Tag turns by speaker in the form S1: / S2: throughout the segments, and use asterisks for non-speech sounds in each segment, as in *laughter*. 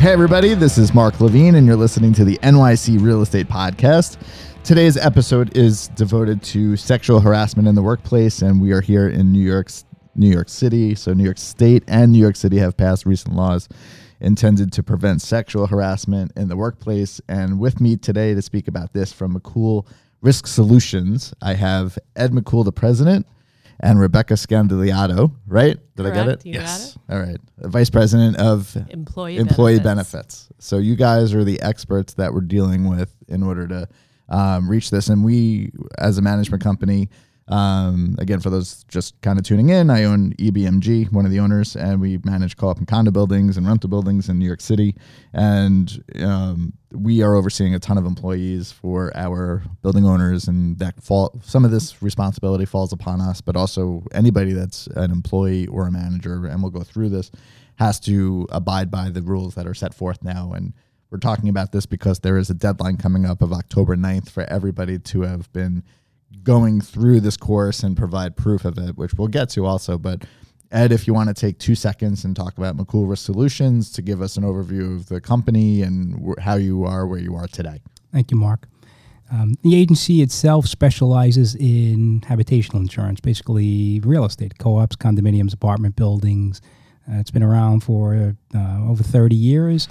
S1: Hey, everybody, this is Mark Levine, and you're listening to the NYC Real Estate Podcast. Today's episode is devoted to sexual harassment in the workplace, and we are here in New York, New York City. So, New York State and New York City have passed recent laws intended to prevent sexual harassment in the workplace. And with me today to speak about this from Mackoul Risk Solutions, I have Ed Mackoul, the president, and Rebecca Scandaliato, right? Did I get it?
S2: you got it.
S1: All right. Vice President of
S2: Employee
S1: employee
S2: benefits.
S1: benefits. So you guys are the experts that we're dealing with in order to um, reach this. And we, as a management company, um, again, for those just kind of tuning in, I own EBMG, one of the owners, and we manage co-op and condo buildings and rental buildings in New York City. And um, we are overseeing a ton of employees for our building owners, and that fall. Some of this responsibility falls upon us, but also anybody that's an employee or a manager, and we'll go through this has to abide by the rules that are set forth now. And we're talking about this because there is a deadline coming up of October 9th for everybody to have been going through this course and provide proof of it, which we'll get to also. But Ed, if you want to take two seconds and talk about Mackoul Solutions to give us an overview of the company and how you are where you are today.
S3: Thank you, Mark. Um, the agency itself specializes in habitational insurance, basically real estate, co-ops, condominiums, apartment buildings. Uh, it's been around for uh, over 30 years,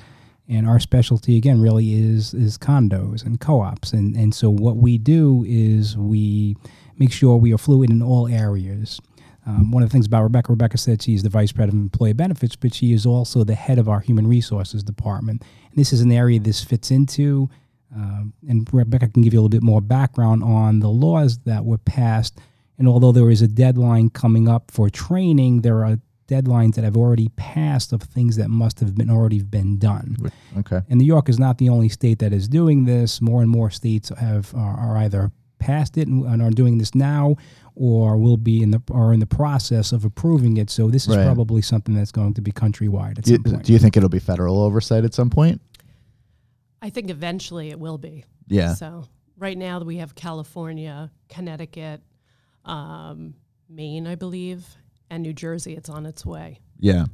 S3: and our specialty again really is is condos and co-ops. And and so what we do is we make sure we are fluid in all areas. Um, one of the things about Rebecca, Rebecca said she's the vice president of employee benefits, but she is also the head of our human resources department. And this is an area this fits into. Um, and Rebecca can give you a little bit more background on the laws that were passed. And although there is a deadline coming up for training, there are deadlines that have already passed of things that must have been already been done.
S1: Okay.
S3: And New York is not the only state that is doing this. More and more states have are, are either passed it and, and are doing this now, or will be in the are in the process of approving it. So this is
S1: Right.
S3: probably something that's going to be countrywide at
S1: Do you,
S3: some point.
S1: do you think it'll be federal oversight at some point?
S2: I think eventually it will be.
S1: Yeah.
S2: So right now we have California, Connecticut, um, Maine, I believe, and New Jersey. It's on its way.
S1: Yeah.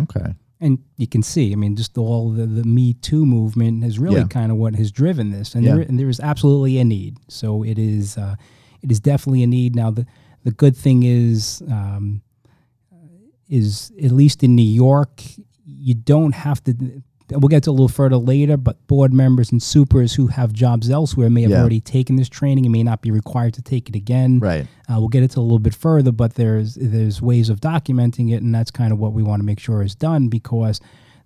S1: Okay.
S3: and you can see, I mean, just all the, the Me Too movement is really
S1: Yeah.
S3: kind of what has driven this, and,
S1: Yeah.
S3: there, and there is absolutely a need. So it is, uh, it is definitely a need. Now, the the good thing is, um, is at least in New York, you don't have to. We'll get to a little further later, but board members and supers who have jobs elsewhere may have
S1: Yeah.
S3: already taken this training and may not be required to take it again.
S1: Right.
S3: Uh, we'll get into a little bit further, but there's there's ways of documenting it, and that's kind of what we want to make sure is done because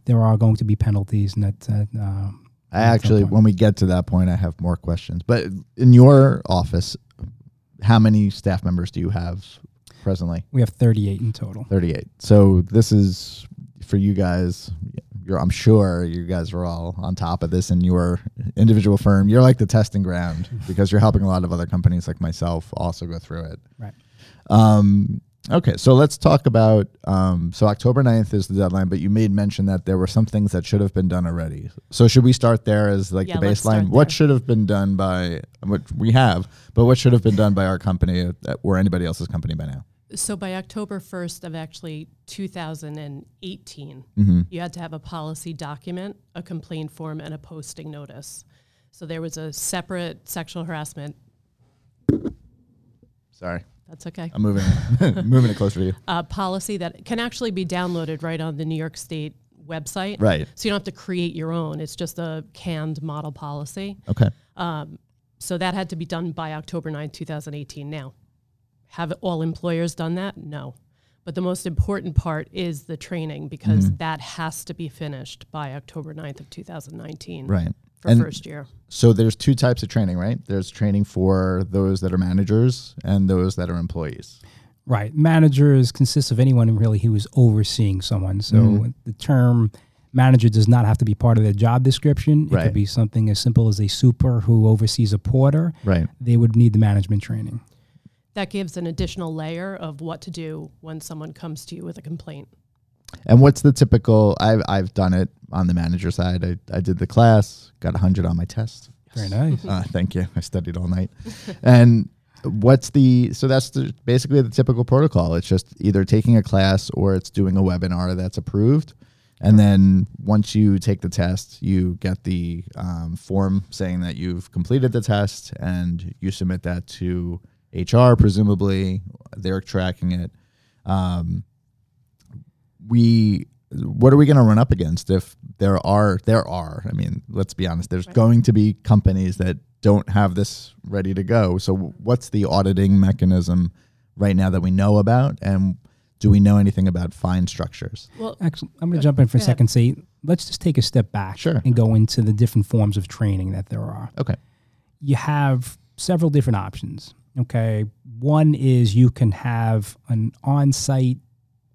S3: there are going to be penalties, and that. that um,
S1: I actually, when we get to that point, I have more questions. But in your office, how many staff members do you have presently?
S3: we have 38 in total.
S1: 38. So this is for you guys. You're, I'm sure you guys are all on top of this in your individual firm. You're like the testing ground *laughs* because you're helping a lot of other companies like myself also go through it.
S3: Right.
S1: Um, okay, so let's talk about. Um, so October 9th is the deadline, but you made mention that there were some things that should have been done already. So should we start there as like
S2: Yeah,
S1: the baseline? What should have been done by what we have, but what should have been done by our company or anybody else's company by now?
S2: So by October 1st of actually 2018,
S1: Mm-hmm.
S2: you had to have a policy document, a complaint form, and a posting notice. So there was a separate sexual harassment.
S1: Sorry,
S2: That's okay.
S1: I'm moving *laughs* moving it closer to you.
S2: uh, policy that can actually be downloaded right on the New York State website.
S1: Right.
S2: So you don't have to create your own. It's just a canned model policy.
S1: Okay.
S2: Um, So that had to be done by October 9, 2018. Now, have all employers done that? No. But the most important part is the training because
S1: Mm-hmm.
S2: that has to be finished by October 9th of 2019
S1: Right.
S2: for
S1: And-
S2: first year.
S1: So there's two types of training, right? There's training for those that are managers and those that are employees.
S3: Right. Managers consist of anyone really who is overseeing someone. So
S1: Mhm.
S3: the term manager does not have to be part of their job description. It
S1: Right.
S3: could be something as simple as a super who oversees a porter.
S1: Right.
S3: They would need the management training.
S2: That gives an additional layer of what to do when someone comes to you with a complaint.
S1: And what's the typical? I've I've done it on the manager side. I, I did the class, got hundred on my test.
S3: Very nice.
S1: Uh, thank you. I studied all night. *laughs* and what's the so that's the, basically the typical protocol. It's just either taking a class or it's doing a webinar that's approved. And then once you take the test, you get the um, form saying that you've completed the test and you submit that to HR, presumably. They're tracking it. Um, we what are we going to run up against if there are there are i mean let's be honest there's
S2: Right.
S1: going to be companies that don't have this ready to go so what's the auditing mechanism right now that we know about and do we know anything about fine structures
S2: Well,
S3: Actually, I'm going to jump in for a second. Say, let's just take a step back
S1: Sure.
S3: and go into the different forms of training that there are.
S1: okay
S3: you have several different options. Okay. One is you can have an on site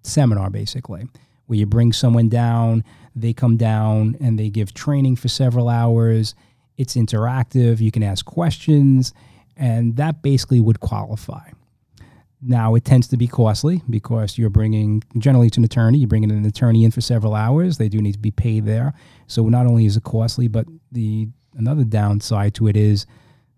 S3: seminar, basically, where you bring someone down, they come down and they give training for several hours. It's interactive, you can ask questions, and that basically would qualify. Now, it tends to be costly because you're bringing, generally, it's an attorney. You're bringing an attorney in for several hours. They do need to be paid there. So, not only is it costly, but the another downside to it is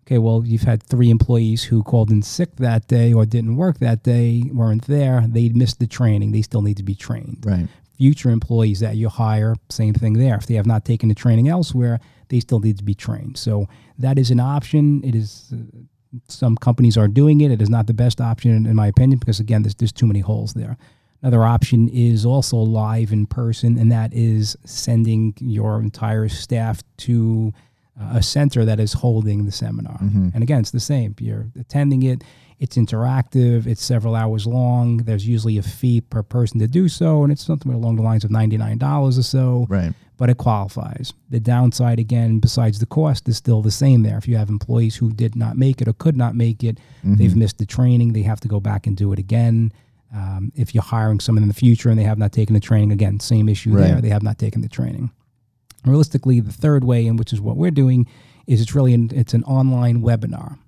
S3: okay, well, you've had three employees who called in sick that day or didn't work that day, weren't there. They missed the training. They still need to be trained.
S1: right
S3: Future employees that you hire, same thing there. If they have not taken the training elsewhere, they still need to be trained. So that is an option. It is. Uh, some companies are doing it. It is not the best option, in, my opinion, because again, there's, there's too many holes there. Another option is also live in person, and that is sending your entire staff to a center that is holding the seminar. And again, it's the same. You're attending it. It's interactive. It's several hours long. There's usually a fee per person to do so, and it's something along the lines of ninety nine dollars or so
S1: right
S3: but it qualifies. The downside, again, besides the cost, is still the same there. If you have employees who did not make it or could not make it, they've missed the training, they have to go back and do it again. Um, if you're hiring someone in the future and they have not taken the training, again, same issue
S1: Right.
S3: there. They have not taken the training. Realistically, the third way, and which is what we're doing, is it's really an, it's an online webinar,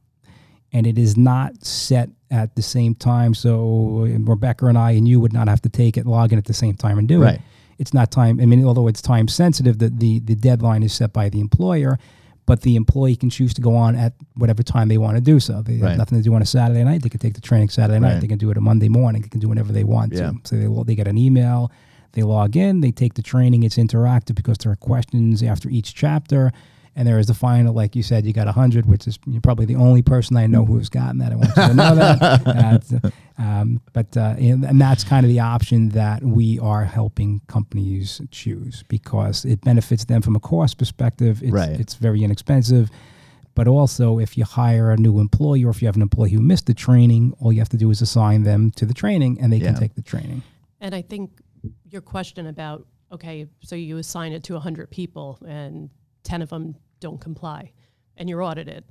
S3: and it is not set at the same time. So Rebecca and I and you would not have to take it, log in at the same time and do
S1: Right.
S3: it it's not time. I mean, although it's time sensitive, the, the the deadline is set by the employer, but the employee can choose to go on at whatever time they want to do so. They
S1: Right.
S3: have nothing to do on a Saturday night. They can take the training Saturday night.
S1: Right.
S3: They can do it a Monday morning. They can do whenever they want
S1: Yeah.
S3: to. So they they get an email. They log in. They take the training. It's interactive because there are questions after each chapter. And there is the final, like you said, you got 100, which is you're probably the only person I know who has gotten that. I want you to know that. *laughs* Uh, um, but uh, and, and that's kind of the option that we are helping companies choose because it benefits them from a cost perspective. It's,
S1: Right.
S3: it's very inexpensive. But also, if you hire a new employee or if you have an employee who missed the training, all you have to do is assign them to the training and they
S1: Yeah.
S3: can take the training.
S2: And I think your question about, okay, so you assign it to 100 people and 10 of them don't comply and you're audited.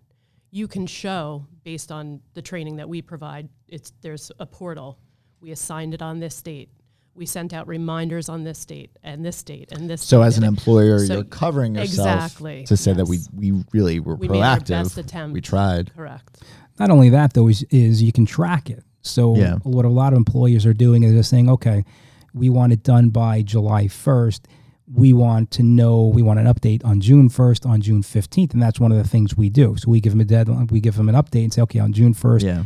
S2: You can show based on the training that we provide, it's there's a portal. We assigned it on this date. We sent out reminders on this date and this date and this
S1: so
S2: date.
S1: as an employer
S2: So-
S1: you're covering yourself
S2: Exactly,
S1: to say that we we really were
S2: We made our best attempt.
S1: we tried
S2: Correct.
S3: Not only that, though, is, is you can track it. So
S1: Yeah.
S3: what a lot of employers are doing is they're saying, okay, we want it done by July 1st. We want to know, we want an update on June 1st, on June 15th. And that's one of the things we do. So we give them a deadline, we give them an update and say, okay, on June 1st,
S1: yeah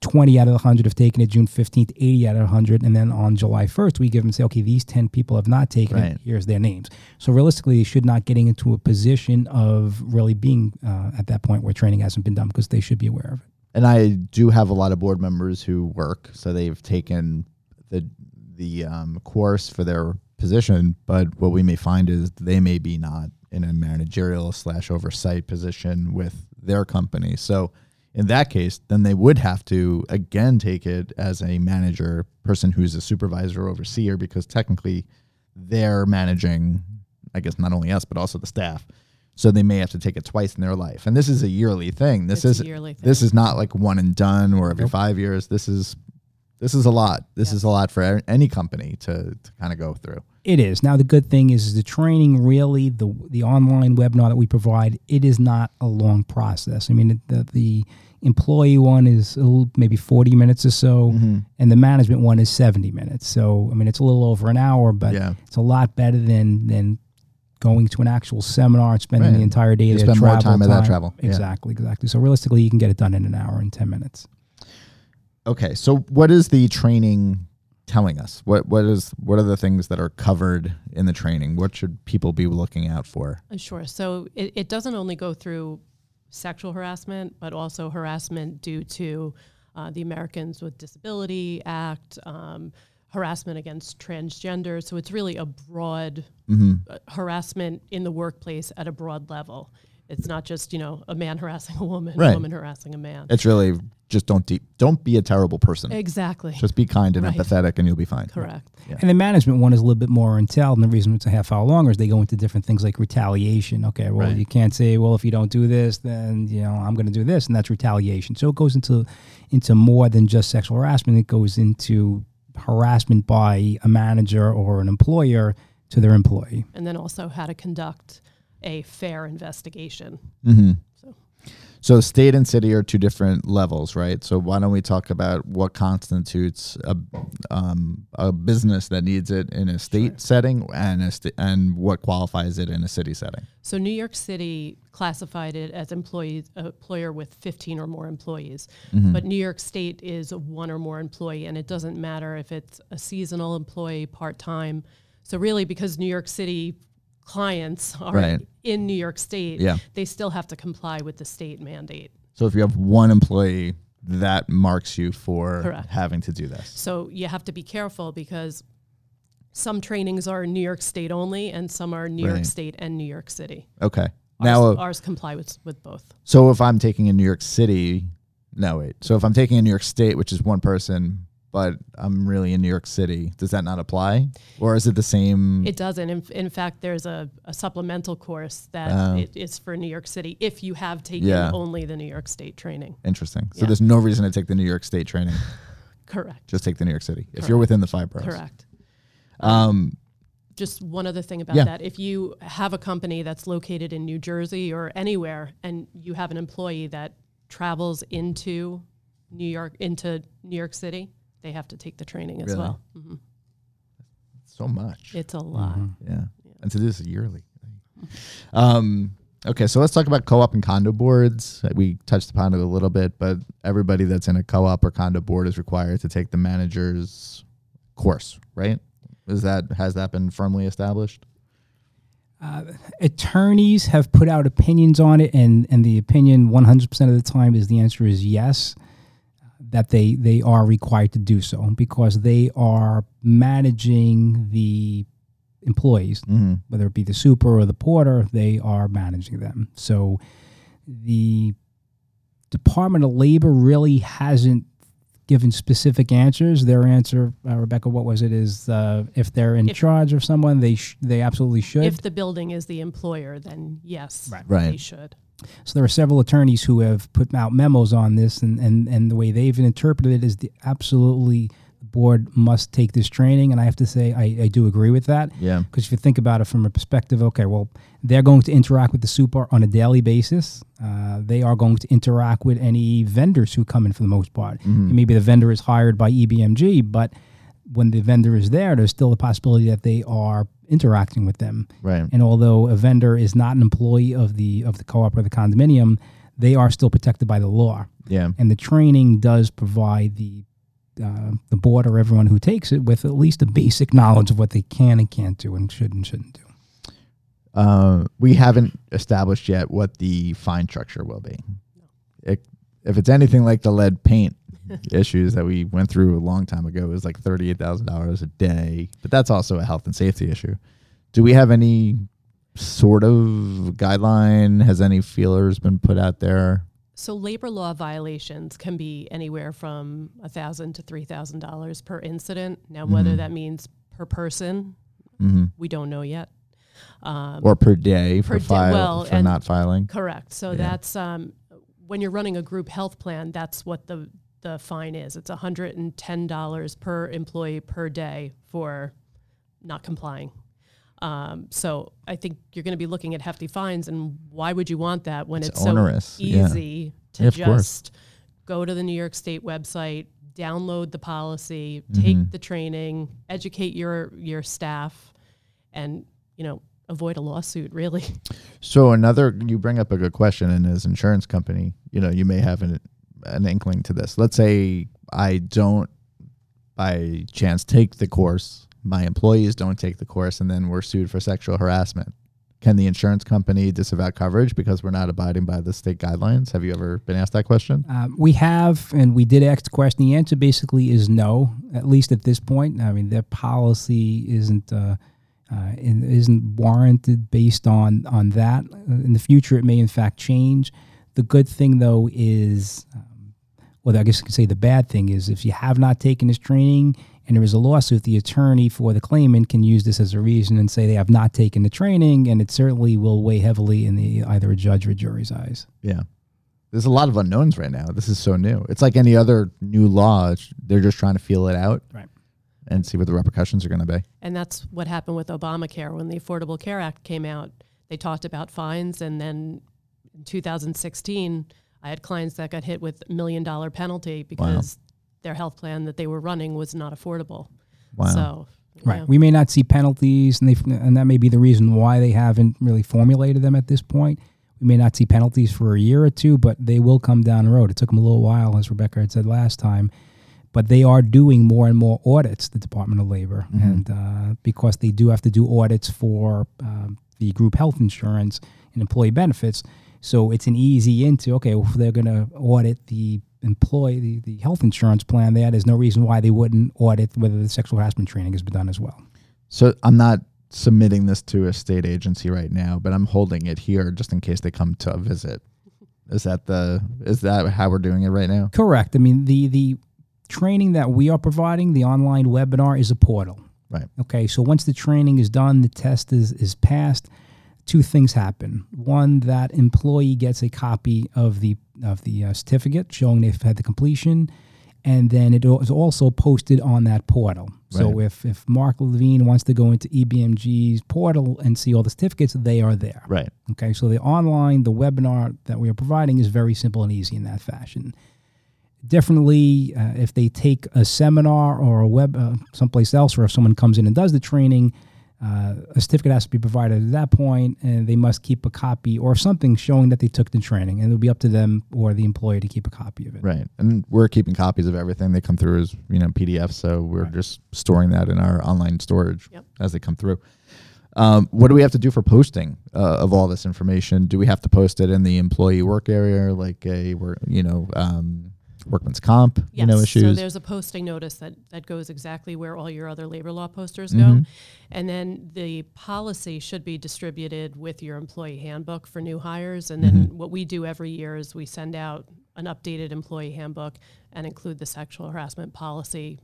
S3: 20 out of the 100 have taken it, June 15th, 80 out of 100. And then on July 1st, we give them, say, okay, these 10 people have not taken
S1: Right.
S3: it. Here's their names. So realistically, they should not getting into a position of really being uh, at that point where training hasn't been done because they should be aware of it.
S1: and I do have a lot of board members who work, so they've taken the the um, course for their position. But what we may find is they may be not in a managerial slash oversight position with their company. So in that case, then they would have to again take it as a manager, person who's a supervisor, or overseer, because technically they're managing, I guess, not only us but also the staff. So they may have to take it twice in their life, and this is a yearly thing. This
S2: It's
S1: is
S2: yearly thing.
S1: this is not like one and done or every
S3: Nope.
S1: five years. This is this is a lot. This
S2: Yes.
S1: is a lot for any company to, to kind of go through.
S3: It is. Now the good thing is, is the training really the the online webinar that we provide, it is not a long process. I mean the the employee one is a little, maybe 40 minutes or so
S1: Mm-hmm.
S3: and the management one is 70 minutes. So I mean it's a little over an hour, but
S1: Yeah.
S3: it's a lot better than than going to an actual seminar and spending
S1: Right.
S3: the entire day
S1: You
S3: there.
S1: spend more
S3: travel
S1: time at that travel. Yeah.
S3: Exactly, exactly. So realistically, you can get it done in an hour and 10 minutes.
S1: Okay, so what is the training telling us? What what is what are the things that are covered in the training? What should people be looking out for?
S2: Uh, Sure. So it, it doesn't only go through sexual harassment, but also harassment due to uh, the Americans with Disability Act, um, harassment against transgender. So it's really a broad uh, harassment in the workplace at a broad level. It's not just you know a man *laughs* harassing a woman,
S1: Right.
S2: a woman harassing a man.
S1: It's really just don't de- don't be a terrible person.
S2: exactly.
S1: Just be kind and
S2: Right.
S1: empathetic, and you'll be fine.
S2: Correct.
S3: And the management one is a little bit more entailed, and the reason it's a half hour longer is they go into different things like retaliation. Okay, well,
S1: Right.
S3: you can't say, well, if you don't do this, then you know I'm going to do this, and that's retaliation. So it goes into into more than just sexual harassment. It goes into harassment by a manager or an employer to their employee.
S2: And then also how to conduct a fair investigation.
S1: hmm
S2: So
S1: state and city are two different levels, right? So why don't we talk about what constitutes a, um, a business that needs it in a state setting and a sta- and what qualifies it in a city setting?
S2: So New York City classified it as employees, employer with 15 or more employees. But New York State is a one or more employee, and it doesn't matter if it's a seasonal employee, part time. So really, because New York City clients *laughs* are
S1: Right.
S2: in New York State,
S1: Yeah.
S2: they still have to comply with the state mandate.
S1: So if you have one employee, that marks you for
S2: Correct.
S1: having to do this.
S2: So you have to be careful because some trainings are New York State only, and some are New
S1: Right.
S2: York State and New York City.
S1: Okay.
S2: Ours,
S1: Now, uh,
S2: ours comply with, with both.
S1: so if I'm taking in New York City, no wait. So if I'm taking in New York State, which is one person, but I'm really in New York City, does that not apply, or is it the same?
S2: It doesn't. In, in fact, there's a, a supplemental course that
S1: Oh.
S2: it is for New York City if you have taken
S1: Yeah.
S2: only the New York State training.
S1: Interesting. So
S2: Yeah.
S1: there's no reason to take the New York State training. *laughs*
S2: Correct.
S1: Just take the New York City if you're within the five boroughs.
S2: Correct.
S1: Um,
S2: Just one other thing about
S1: Yeah.
S2: that. If you have a company that's located in New Jersey or anywhere and you have an employee that travels into New York, into New York City, they have to take the training as
S1: Really?
S2: well. hmm
S1: so much.
S2: It's a lot.
S1: Yeah. And to do this yearly. Um, okay, so let's talk about co-op and condo boards. We touched upon it a little bit, but everybody that's in a co-op or condo board is required to take the manager's course, right? Is that has that been firmly established?
S3: attorneys have put out opinions on it, and and the opinion 100% of the time is the answer is yes, that they they are required to do so because they are managing the employees,
S1: Mm-hmm.
S3: whether it be the super or the porter, they are managing them. So the Department of Labor really hasn't given specific answers. Their answer, uh, Rebecca, what was it? Is uh, if they're in
S2: If-
S3: charge of someone, they sh- they absolutely should.
S2: If the building is the employer, then yes,
S3: Right.
S2: they should.
S3: So there are several attorneys who have put out memos on this, and, and, and the way they've interpreted it is the absolutely the board must take this training. And I have to say, I, I do agree with that.
S1: Yeah.
S3: Because if you think about it from a perspective, okay, well, they're going to interact with the super on a daily basis. Uh, they are going to interact with any vendors who come in for the most part.
S1: Mm-hmm.
S3: Maybe the vendor is hired by EBMG, but when the vendor is there, there's still a possibility that they are interacting with them.
S1: Right.
S3: And although a vendor is not an employee of the of the co-op or the condominium, they are still protected by the law.
S1: Yeah.
S3: And the training does provide the uh, the board or everyone who takes it with at least a basic knowledge of what they can and can't do and should and shouldn't do.
S1: Uh, we haven't established yet what the fine structure will be. It, if it's anything like the lead paint issues that we went through a long time ago, it was like thirty-eight thousand dollars a day. But that's also a health and safety issue. Do we have any sort of guideline? Has any feelers been put out there?
S2: So labor law violations can be anywhere from a thousand to three thousand dollars per incident. Now, whether that means per person,
S1: hmm
S2: we don't know yet. Um,
S1: Or per day for
S2: Per day-
S1: file
S2: well,
S1: for not filing?
S2: correct. So
S1: Yeah.
S2: that's um, when you're running a group health plan. That's what the the fine is. It's hundred and ten dollars per employee per day for not complying. Um, so I think you're going to be looking at hefty fines, and why would you want that when
S1: It's
S2: it's,
S1: onerous,
S2: so
S1: yeah.
S2: easy to
S1: Yeah, of course.
S2: just go to the New York State website, download the policy,
S1: Mm-hmm.
S2: take the training, educate your your staff, and you know avoid a lawsuit. Really,
S1: So another, you bring up a good question, and as insurance company, you know, you may have an an inkling to this. Let's say I don't by chance take the course, my employees don't take the course, and then we're sued for sexual harassment. Can the insurance company disavow coverage because we're not abiding by the state guidelines? Have you ever been asked that question?
S3: Um, we have, and we did ask the question. The answer basically is no, at least at this point. I mean, their policy isn't uh, uh, isn't warranted based on on that. Uh, In the future, it may in fact change. The good thing, though, is, um, well, I guess I could say the bad thing is if you have not taken this training and there is a lawsuit, the attorney for the claimant can use this as a reason and say they have not taken the training, and it certainly will weigh heavily in the either a judge or a jury's eyes.
S1: Yeah. There's a lot of unknowns right now. This is so new. It's like any other new law. They're just trying to feel it out
S3: Right.
S1: and see what the repercussions are going to be.
S2: And that's what happened with Obamacare. When the Affordable Care Act came out, they talked about fines. And then in 2016, I had clients that got hit with a million dollar penalty because their health plan that they were running was not affordable.
S1: Wow.
S2: So,
S3: Right.
S2: yeah.
S3: We may not see penalties, and they and that may be the reason why they haven't really formulated them at this point. We may not see penalties for a year or two, but they will come down the road. It took them a little while, as Rebecca had said last time, but they are doing more and more audits. The Department of Labor, and uh, because they do have to do audits for um, the group health insurance and employee benefits, so it's an easy into okay. Well, if they're going to audit the employee the, the health insurance plan there there's no reason why they wouldn't audit whether the sexual harassment training has been done as well
S1: So I'm not submitting this to a state agency right now, but I'm holding it here just in case they come to a visit. Is that the is that how we're doing it right now?
S3: correct i mean the the training that we are providing the online webinar is a portal
S1: Right.
S3: okay so once the training is done the test is is passed two things happen one that employee gets a copy of the of the uh, certificate showing they've had the completion and then it is also posted on that portal so if if mark levine wants to go into ebmg's portal and see all the certificates they are there
S1: Right.
S3: Okay, so the online, the webinar that we are providing is very simple and easy in that fashion. Definitely, uh, if they take a seminar or a web uh, someplace else, or if someone comes in and does the training, uh, a certificate has to be provided at that point, and they must keep a copy or something showing that they took the training, and it'll be up to them or the employer to keep a copy of it.
S1: Right. And we're keeping copies of everything. They come through as, you know, PDF. So we're just storing that in our online storage
S2: Yep.
S1: as they come through. Um, what do we have to do for posting uh, of all this information? Do we have to post it in the employee work area, like a, work, you know, um, workman's comp, you
S2: Yes.
S1: know,
S2: So
S1: issues?
S2: there's a posting notice that, that goes exactly where all your other labor law posters
S1: Mm-hmm.
S2: go. And then the policy should be distributed with your employee handbook for new hires. And then
S1: Mm-hmm.
S2: what we do every year is we send out an updated employee handbook and include the sexual harassment policy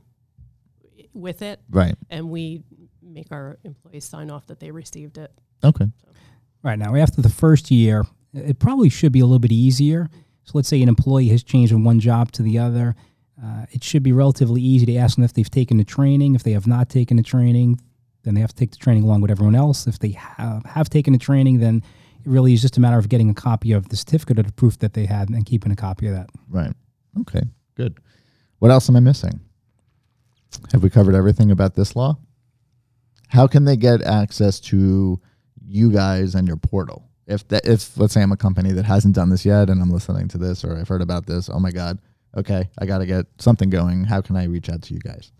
S2: with it.
S1: right.
S2: And we make our employees sign off that they received it.
S1: Okay.
S3: Right now, after the first year, it probably should be a little bit easier. So let's say an employee has changed from one job to the other. Uh, it should be relatively easy to ask them if they've taken the training. If they have not taken the training, then they have to take the training along with everyone else. If they have, have taken the training, then it really is just a matter of getting a copy of the certificate or the proof that they had and keeping a copy of that.
S1: Right. Okay. Good. What else am I missing? Have we covered everything about this law? How can they get access to you guys and your portal? If that, if let's say I'm a company that hasn't done this yet and I'm listening to this or I've heard about this, oh my god, okay, I got to get something going. How can I reach out to you guys?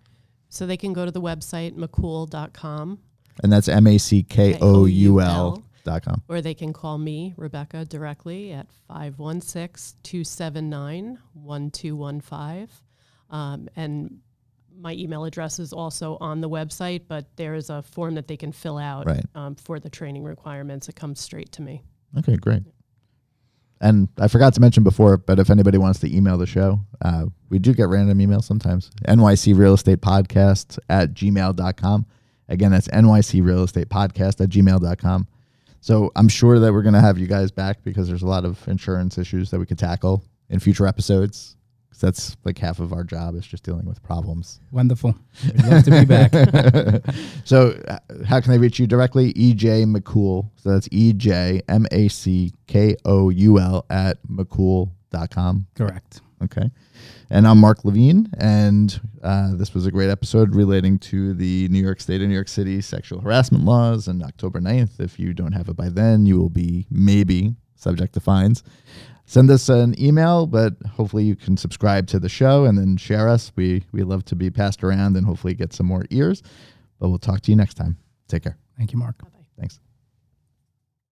S2: So they can go to the website, mackoul.com,
S1: And that's M A C K O U L dot com.
S2: or they can call me, Rebecca, directly at 516 279 1215. Um, And my email address is also on the website, but there is a form that they can fill out
S1: Right.
S2: um, for the training requirements. It comes straight to me.
S1: Okay, great. And I forgot to mention before, but if anybody wants to email the show, uh, we do get random emails sometimes. NYC Real Estate Podcast at gmail.com. Again, that's NYC Real Estate Podcast at gmail.com. So I'm sure that we're going to have you guys back because there's a lot of insurance issues that we could tackle in future episodes. That's like half of our job is just dealing with problems.
S3: Wonderful. *laughs* We'd love to be back. *laughs*
S1: So, uh, how can they reach you directly? EJ Mackoul. So that's E J M A C K O U L at Mackoul.com.
S3: Correct.
S1: Okay. And I'm Mark Levine, and uh, this was a great episode relating to the New York State and New York City sexual harassment laws. And October 9th, if you don't have it by then, you will be maybe subject to fines. Send us an email, but hopefully you can subscribe to the show and then share us. We we love to be passed around and hopefully get some more ears. But we'll talk to you next time. Take care.
S3: Thank you, Mark.
S2: Bye-bye.
S1: Thanks.